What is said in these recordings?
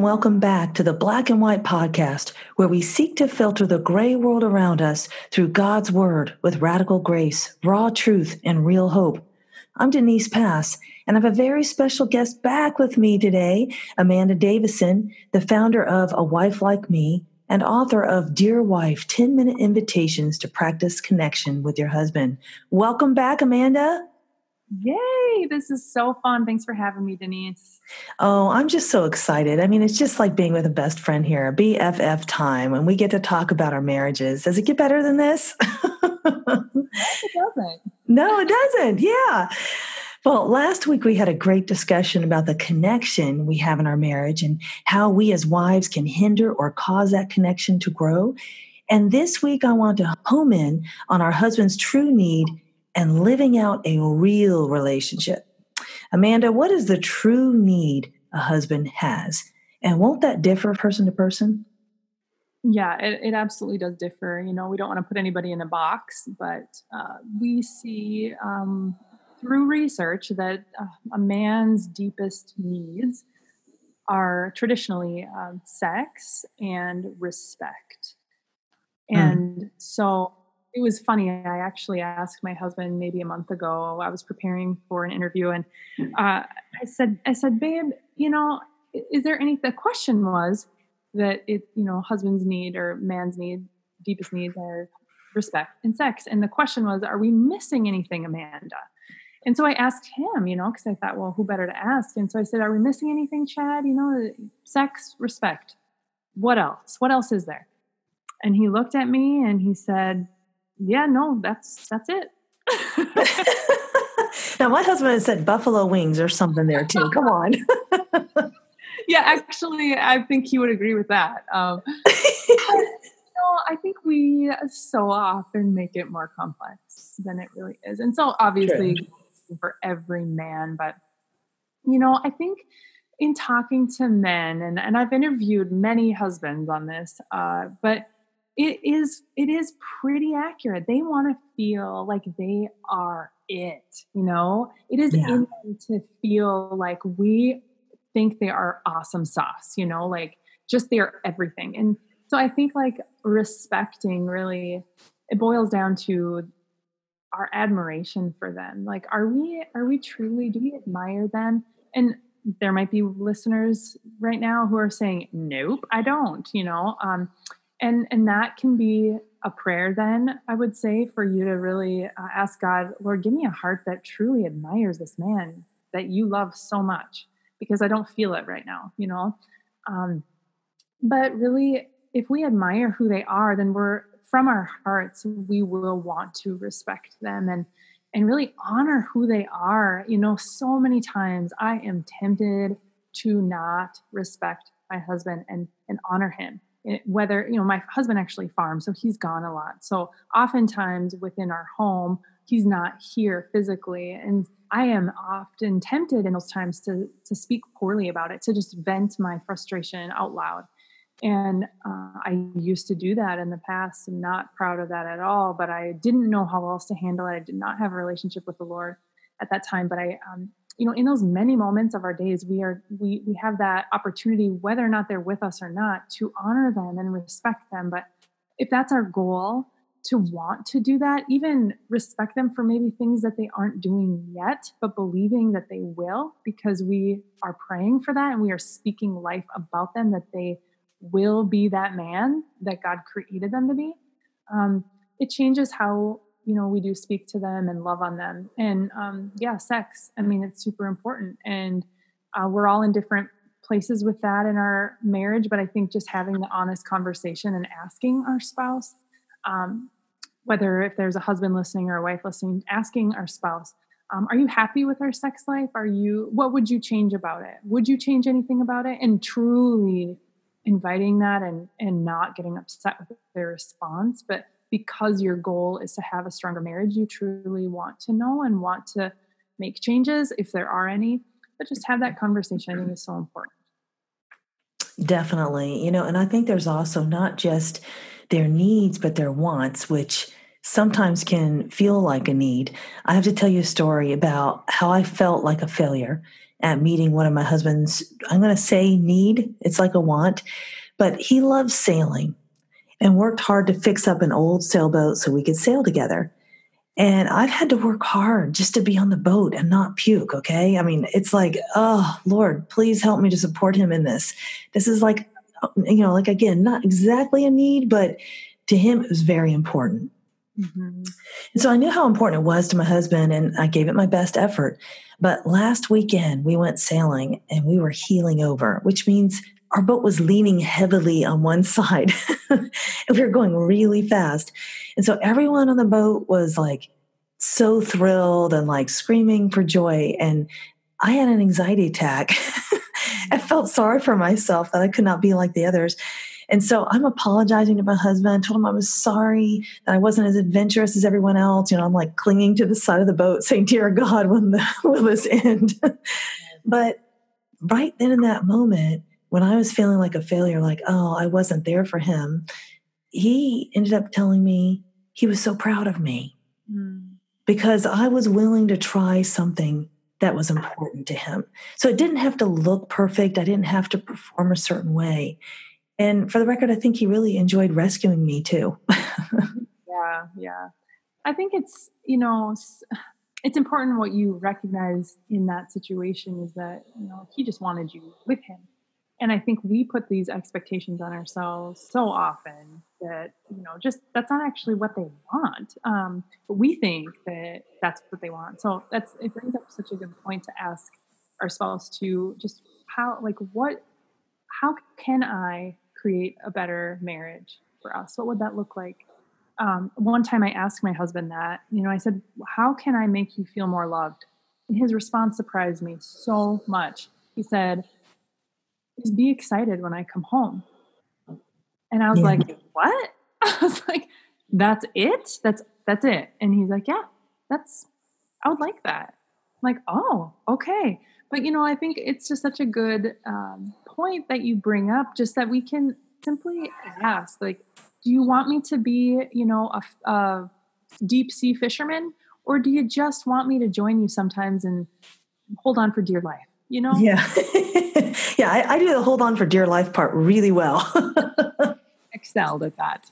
and welcome back to the Black and White Podcast, where we seek to filter the gray world around us through God's Word with radical grace, raw truth, and real hope. I'm Denise Pass, and I have a very special guest back with me today, Amanda Davison, the founder of A Wife Like Me and author of Dear Wife 10 Minute Invitations to Practice Connection with Your Husband. Welcome back, Amanda. Yay, this is so fun. Thanks for having me, Denise. Oh, I'm just so excited. I mean, it's just like being with a best friend here, BFF time, when we get to talk about our marriages. Does it get better than this? it doesn't. No, it doesn't. Yeah. Well, last week we had a great discussion about the connection we have in our marriage and how we as wives can hinder or cause that connection to grow. And this week I want to home in on our husband's true need and living out a real relationship. Amanda, what is the true need a husband has? And won't that differ person to person? Yeah, it, it absolutely does differ. You know, we don't want to put anybody in a box, but uh, we see um, through research that uh, a man's deepest needs are traditionally um, sex and respect. Mm. And so it was funny. I actually asked my husband maybe a month ago. I was preparing for an interview, and uh, I said, "I said, babe, you know, is there any?" The question was that it, you know, husbands need or man's need, deepest needs are respect and sex. And the question was, are we missing anything, Amanda? And so I asked him, you know, because I thought, well, who better to ask? And so I said, are we missing anything, Chad? You know, sex, respect. What else? What else is there? And he looked at me and he said, yeah, no, that's that's it. now my husband said buffalo wings or something there too. Come on. yeah, actually, I think he would agree with that. Um, I think we so often make it more complex than it really is, and so obviously True. for every man, but you know, I think in talking to men, and, and I've interviewed many husbands on this, uh, but it is it is pretty accurate. They want to feel like they are it, you know? It is yeah. in them to feel like we think they are awesome sauce, you know, like just they're everything. And so I think like respecting really it boils down to our admiration for them. Like are we are we truly do we admire them? And there might be listeners right now who are saying, "Nope, I don't," you know. Um and and that can be a prayer then i would say for you to really uh, ask god lord give me a heart that truly admires this man that you love so much because i don't feel it right now you know? Um, but really if we admire who they are then we're from our hearts we will want to respect them and and really honor who they are. You know so many times i am tempted to not respect my husband and and honor him whether you know my husband actually farms so he's gone a lot. So oftentimes within our home he's not here physically and i am often tempted in those times to to speak poorly about it to just vent my frustration out loud. And uh, i used to do that in the past and not proud of that at all but i didn't know how else to handle it. I did not have a relationship with the lord at that time but i um, you know in those many moments of our days we are we we have that opportunity whether or not they're with us or not to honor them and respect them. But if that's our goal to want to do that even respect them for maybe things that they aren't doing yet but believing that they will because we are praying for that and we are speaking life about them that they will be that man that god created them to be um, it changes how you know we do speak to them and love on them. And um, yeah sex i mean it's super important. And uh, we're all in different places with that in our marriage but i think just having the honest conversation and asking our spouse um, whether if there's a husband listening or a wife listening asking our spouse um, are you happy with our sex life? Are you what would you change about it? Would you change anything about it? And truly inviting that and and not getting upset with their response but because your goal is to have a stronger marriage, you truly want to know and want to make changes if there are any. But just have that conversation, I think is so important. Definitely. You know, and I think there's also not just their needs, but their wants, which sometimes can feel like a need. I have to tell you a story about how I felt like a failure at meeting one of my husband's, I'm going to say need, it's like a want, but he loves sailing and worked hard to fix up an old sailboat so we could sail together. And I've had to work hard just to be on the boat and not puke, okay? I mean, it's like, oh, Lord, please help me to support him in this. This is like, you know, like again, not exactly a need, but to him, it was very important. Mm-hmm. And so I knew how important it was to my husband, and I gave it my best effort. But last weekend, we went sailing and we were heeling over, which means our boat was leaning heavily on one side and we were going really fast. And so everyone on the boat was like so thrilled and like screaming for joy. And I had an anxiety attack. I felt sorry for myself that I could not be like the others. And so I'm apologizing to my husband. I told him I was sorry that I wasn't as adventurous as everyone else. You know, I'm like clinging to the side of the boat saying, Dear God, when the, will this end? but right then in that moment, when I was feeling like a failure, like, oh, I wasn't there for him, he ended up telling me he was so proud of me mm. because I was willing to try something that was important to him. So it didn't have to look perfect, I didn't have to perform a certain way. And for the record, I think he really enjoyed rescuing me too. yeah, yeah. I think it's, you know, it's important what you recognize in that situation is that, you know, he just wanted you with him and i think we put these expectations on ourselves so often that you know just that's not actually what they want. Um, but we think that that's what they want. So that's it brings up such a good point to ask our spouse to just how like what how can i create a better marriage for us? What would that look like? Um, one time i asked my husband that you know i said how can i make you feel more loved? And his response surprised me so much. He said is be excited when I come home. And I was yeah. like, what? I was like, that's it? That's that's it. And he's like, yeah, that's I would like that. I'm like, oh, okay. But you know, I think it's just such a good um, point that you bring up, just that we can simply ask, like, do you want me to be, you know, a, a deep sea fisherman, or do you just want me to join you sometimes and hold on for dear life? You know? Yeah. yeah, I, I, do the hold on for dear life part really well. Excelled at that.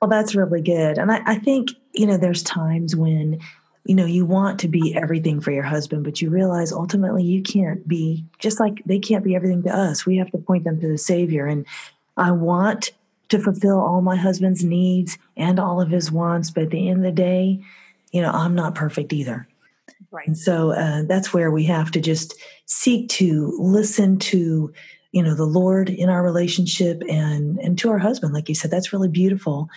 well, that's really good. And I, I think, you know, there's times when, you know, you want to be everything for your husband, but you realize ultimately you can't be, just like they can't be everything to us. We have to point them to the Savior. And I want to fulfill all my husband's needs and all of his wants, but at the end of the day, you know, I'm not perfect either. Right. And so uh, that's where we have to just seek to listen to, you know, the Lord in our relationship and and to our husband. Like you said, that's really beautiful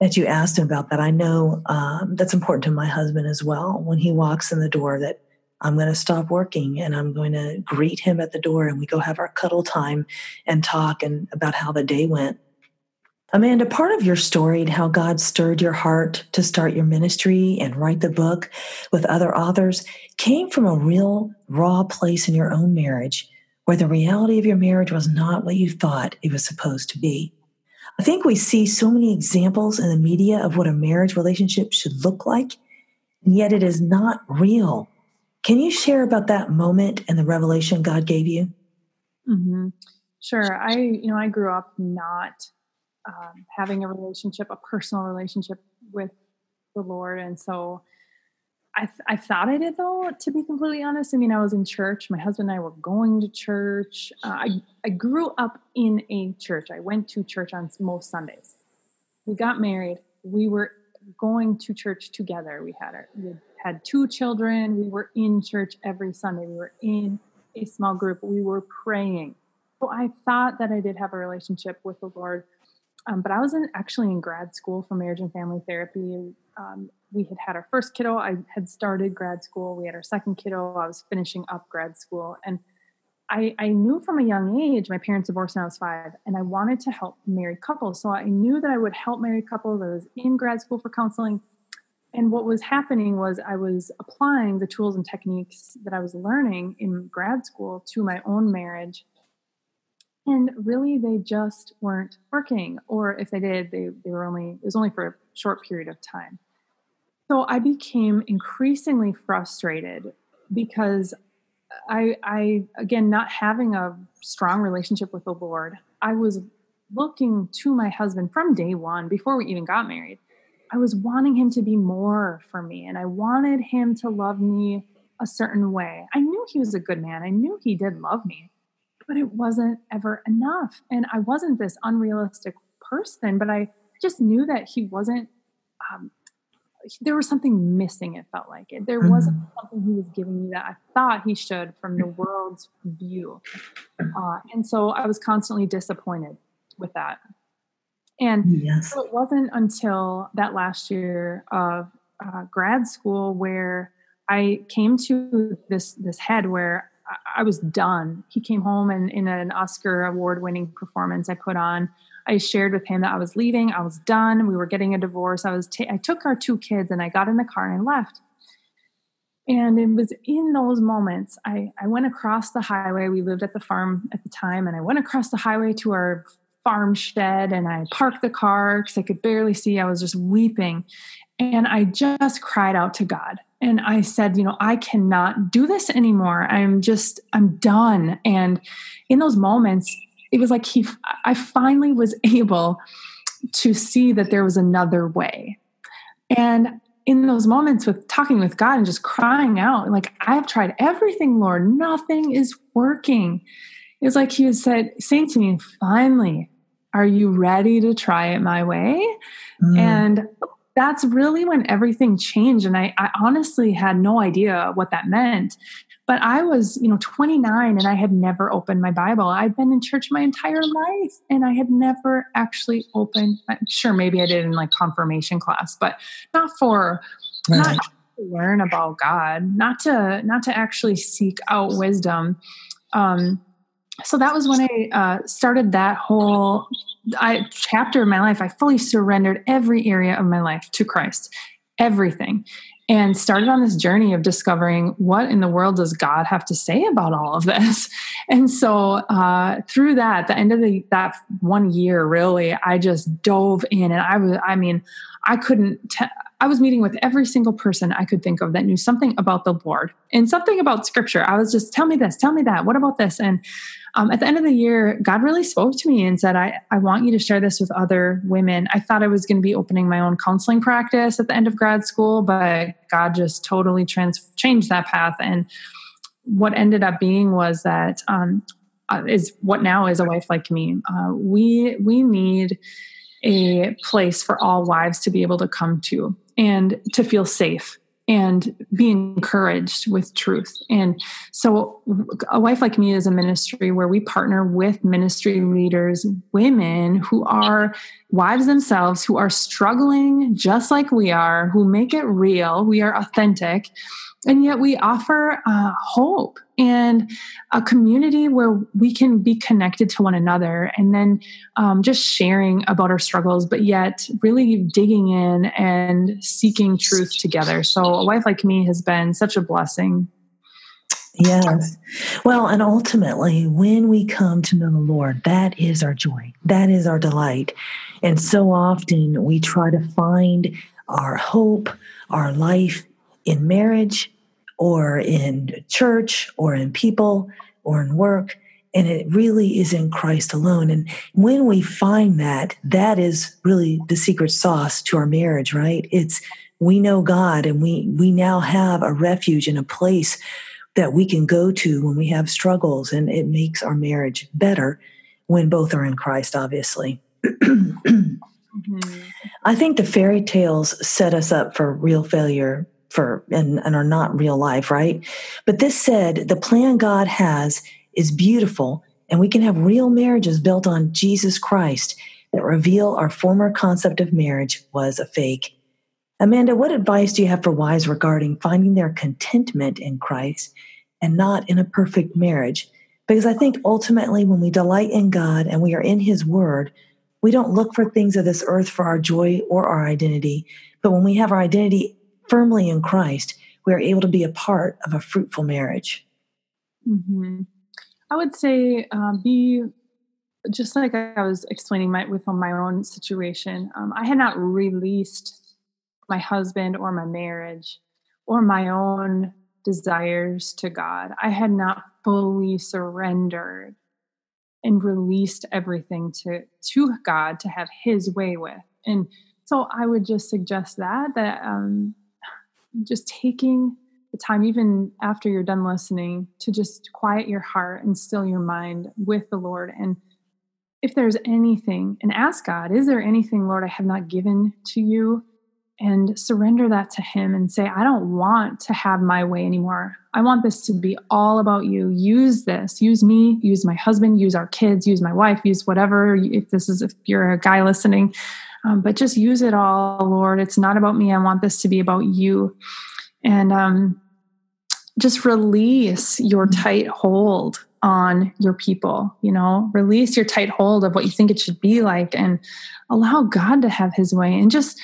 that you asked him about that. I know um, that's important to my husband as well. When he walks in the door, that I'm going to stop working and I'm going to greet him at the door, and we go have our cuddle time and talk and about how the day went. Amanda, part of your story and how God stirred your heart to start your ministry and write the book with other authors came from a real, raw place in your own marriage where the reality of your marriage was not what you thought it was supposed to be. I think we see so many examples in the media of what a marriage relationship should look like, and yet it is not real. Can you share about that moment and the revelation God gave you? Mm-hmm. Sure. I, you know, I grew up not um, having a relationship, a personal relationship with the Lord. And so I, th- I thought I did though, to be completely honest. I mean, I was in church. My husband and I were going to church. Uh, I, I grew up in a church. I went to church on most Sundays. We got married. We were going to church together. We had our, we had two children. We were in church every Sunday. We were in a small group. We were praying. So I thought that I did have a relationship with the Lord um, but I was in, actually in grad school for marriage and family therapy. Um, we had had our first kiddo. I had started grad school. We had our second kiddo. I was finishing up grad school. And I, I knew from a young age, my parents divorced when I was five, and I wanted to help married couples. So I knew that I would help married couples. I was in grad school for counseling. And what was happening was I was applying the tools and techniques that I was learning in grad school to my own marriage and really they just weren't working or if they did they, they were only it was only for a short period of time so i became increasingly frustrated because I, I again, not having a strong relationship with the Lord, I was looking to my husband from day one before we even got married. I was wanting him to be more for me, and I wanted him to love me a certain way. I knew he was a good man. I knew he did love me, but it wasn't ever enough. And I wasn't this unrealistic person, but I just knew that he wasn't um, there was something missing it felt like it there wasn't mm-hmm. something he was giving me that i thought he should from the world's view uh, and so i was constantly disappointed with that and yes. so it wasn't until that last year of uh, grad school where i came to this this head where I, was done he came home and in an oscar award winning performance i put on I shared with him that I was leaving, I was done, we were getting a divorce. I was I took our two kids and I got in the car and left. And it was in those moments I, I went across the highway. We lived at the farm at the time, and I went across the highway to our farm shed and I parked the car because I could barely see. I was just weeping. And I just cried out to God. And I said, you know, I cannot do this anymore. I'm just, I'm done. And in those moments, it was like he i finally was able to see that there was another way and in those moments with talking with god and just crying out like i've tried everything lord nothing is working it's like he was said saying to me finally are you ready to try it my way mm. and that's really when everything changed and I, I honestly had no idea what that meant but I was, you know, 29 and I had never opened my Bible. I'd been in church my entire life and I had never actually opened. I'm sure maybe I did in like confirmation class, but not for right. not to learn about God, not to not to actually seek out wisdom. Um, so that was when I uh, started that whole I, chapter of my life. I fully surrendered every area of my life to Christ, everything and started on this journey of discovering what in the world does God have to say about all of this. And so uh, through that, the end of the, that one year, really, I just dove in, and I was, I mean, I couldn't. T- I was meeting with every single person I could think of that knew something about the Lord and something about Scripture. I was just, tell me this, tell me that. What about this? And um, at the end of the year, God really spoke to me and said, I, I want you to share this with other women. I thought I was going to be opening my own counseling practice at the end of grad school, but God just totally trans- changed that path. And what ended up being was that um, uh, is what now is a wife like me. Uh, we we need a place for all wives to be able to come to and to feel safe and be encouraged with truth. And so, a wife like me is a ministry where we partner with ministry leaders, women who are wives themselves, who are struggling just like we are, who make it real. We are authentic and yet we offer uh, hope and a community where we can be connected to one another and then um, just sharing about our struggles but yet really digging in and seeking truth together so a wife like me has been such a blessing Yes. Well, and ultimately, when we come to know the Lord, that is our joy. That is our delight. And so often we try to find our hope, our life in marriage or in church or in people or in work. And it really is in Christ alone. And when we find that, that is really the secret sauce to our marriage, right? It's we know God and we we now have a refuge and a place that we can go to when we have struggles and it makes our marriage better when both are in Christ obviously. mm-hmm. I think the fairy tales set us up for real failure for and, and are not real life, right? But this said, the plan God has is beautiful, and we can have real marriages built on Jesus Christ that reveal our former concept of marriage was a fake. Amanda, what advice do you have for wives regarding finding their contentment in Christ and not in a perfect marriage? Because I think ultimately, when we delight in God and we are in His Word, we don't look for things of this earth for our joy or our identity. But when we have our identity firmly in Christ, we are able to be a part of a fruitful marriage. Mm-hmm. I would say uh, be just like I was explaining my, with my own situation. Um, I had not released my husband or my marriage or my own desires to God. I had not fully surrendered and released everything to to God to have His way with. And so I would just suggest that that um, just taking the time, even after you're done listening, to just quiet your heart and still your mind with the Lord. And if there's anything, and ask God, is there anything, Lord, I have not given to you? And surrender that to Him and say, I don't want to have my way anymore. I want this to be all about you. Use this. Use me. Use my husband. Use our kids. Use my wife. Use whatever. If this is, if you're a guy listening, um, but just use it all, Lord. It's not about me. I want this to be about you. And um, just release your tight hold on your people you know? Release your tight hold of what you think it should be like and allow god to have his way and just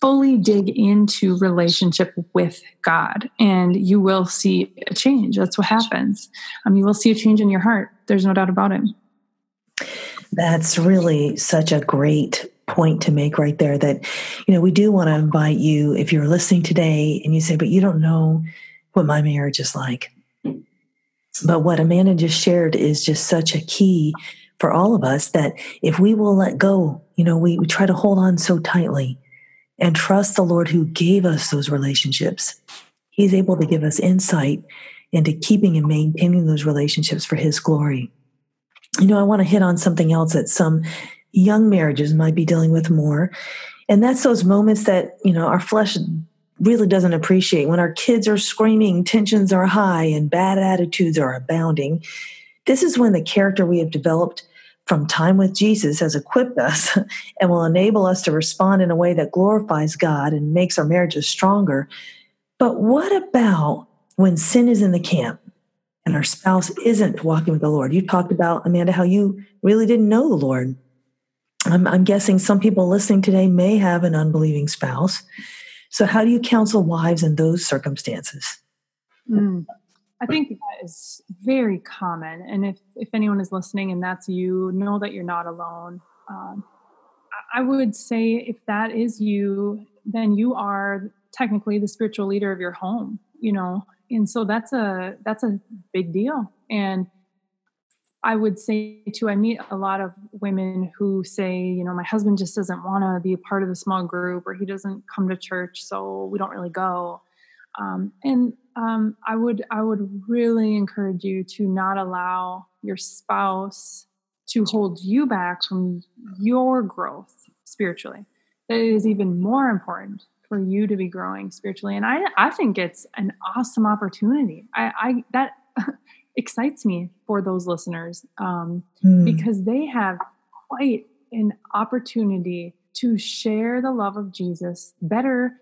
fully dig into relationship with god. And you will see a change. That's what happens. Um, you will see a change in your heart. There's no doubt about it. That's really such a great point to make right there that you know we do want to invite you if you're listening today and you say but you don't know what my marriage is like. But what amanda just shared is just such a key for all of us that if we will let go you know we, we try to hold on so tightly and trust the lord who gave us those relationships. He's able to give us insight into keeping and maintaining those relationships for his glory. You know i want to hit on something else that some young marriages might be dealing with more. And that's those moments that, you know, our flesh really doesn't appreciate when our kids are screaming, tensions are high, and bad attitudes are abounding. This is when the character we have developed from time with Jesus has equipped us and will enable us to respond in a way that glorifies God and makes our marriages stronger. But what about when sin is in the camp and our spouse isn't walking with the Lord? You talked about, Amanda, how you really didn't know the Lord. I'm, I'm guessing some people listening today may have an unbelieving spouse. So, how do you counsel wives in those circumstances? Mm, I think that is very common. And if, if anyone is listening and that's you, know that you're not alone. Um, I would say if that is you, then you are technically the spiritual leader of your home, you know, and so that's a that's a big deal. And I would say too, I meet a lot of women who say, you know, my husband just doesn't want to be a part of the small group or he doesn't come to church, so we don't really go. Um, and um, I would I would really encourage you to not allow your spouse to hold you back from your growth spiritually. That it is even more important for you to be growing spiritually. And I I think it's an awesome opportunity. I, I that excites me for those listeners um, mm. because they have quite an opportunity to share the love of Jesus better,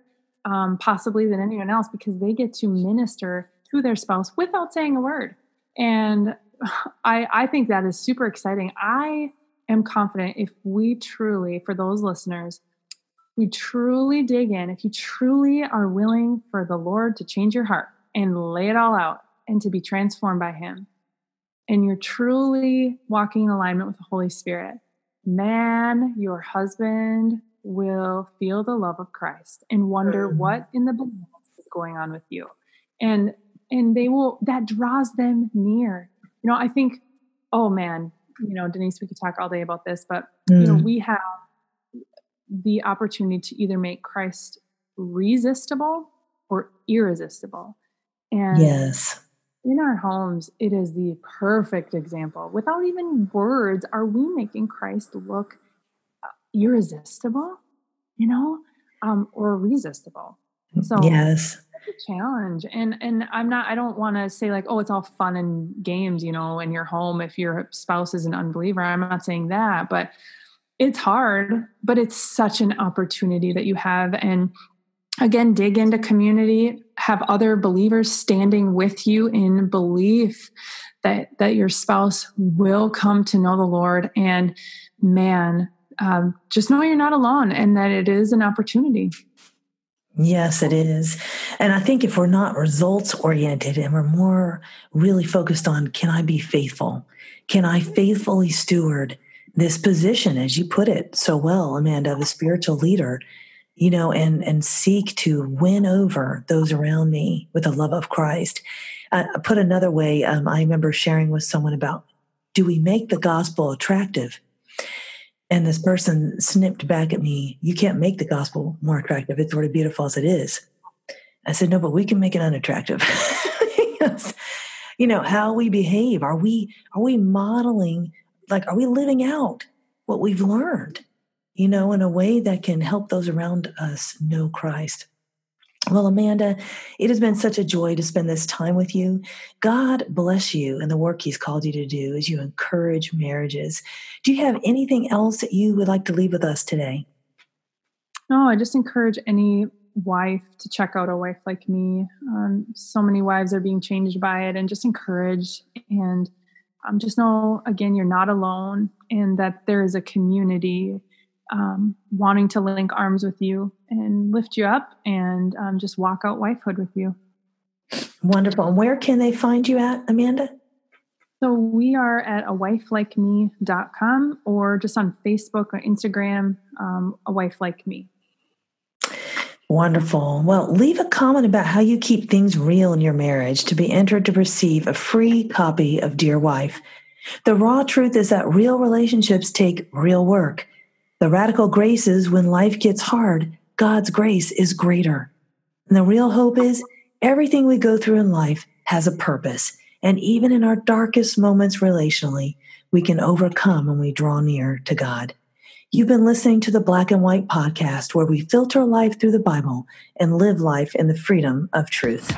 um, possibly than anyone else, because they get to minister to their spouse without saying a word. And I, I think that is super exciting. I am confident if we truly, for those listeners, we truly dig in, if you truly are willing for the Lord to change your heart and lay it all out, and to be transformed by Him, and you're truly walking in alignment with the Holy Spirit, man, your husband will feel the love of Christ and wonder what in the is going on with you. And and they will that draws them near. You know, I think, oh man, you know, Denise, we could talk all day about this, but mm. you know, mm. we have the opportunity to either make Christ resistible or irresistible. And yes in our homes, it is the perfect example. Without even words, are we making Christ look uh, irresistible, you know, um, or resistible? So yes, challenge. And and I'm not. I don't want to say like, oh, it's all fun and games, you know, in your home if your spouse is an unbeliever. I'm not saying that, but it's hard. But it's such an opportunity that you have, and again dig into community have other believers standing with you in belief that that your spouse will come to know the lord and man um, just know you're not alone and that it is an opportunity Yes, it is. And I think if we're not results oriented and we're more really focused on can I be faithful? Can I faithfully steward this position, as you put it so well, Amanda, the spiritual leader? You know, and and seek to win over those around me with the love of Christ. Uh, put another way, um, I remember sharing with someone about do we make the gospel attractive? And this person snipped back at me, You can't make the gospel more attractive. It's already beautiful as it is. I said, No, but we can make it unattractive. yes. You know, how we behave. Are we are we modeling like are we living out what we've learned, you know, in a way that can help those around us know Christ? Well, Amanda, it has been such a joy to spend this time with you. God bless you and the work He's called you to do as you encourage marriages. Do you have anything else that you would like to leave with us today? No, I just encourage any wife to check out a wife like me. Um, so many wives are being changed by it, and just encourage and um, just know again, you're not alone, and that there is a community um, wanting to link arms with you and lift you up and um, just walk out wifehood with you. Wonderful. And where can they find you at, Amanda? So we are at a wifelikeme.com or just on Facebook or Instagram, um, a wife like me. Wonderful. Well, leave a comment about how you keep things real in your marriage to be entered to receive a free copy of Dear Wife. The raw truth is that real relationships take real work. The radical grace is when life gets hard, God's grace is greater. And the real hope is everything we go through in life has a purpose. And even in our darkest moments relationally, we can overcome when we draw near to God. You've been listening to the Black and White podcast, where we filter life through the Bible and live life in the freedom of truth.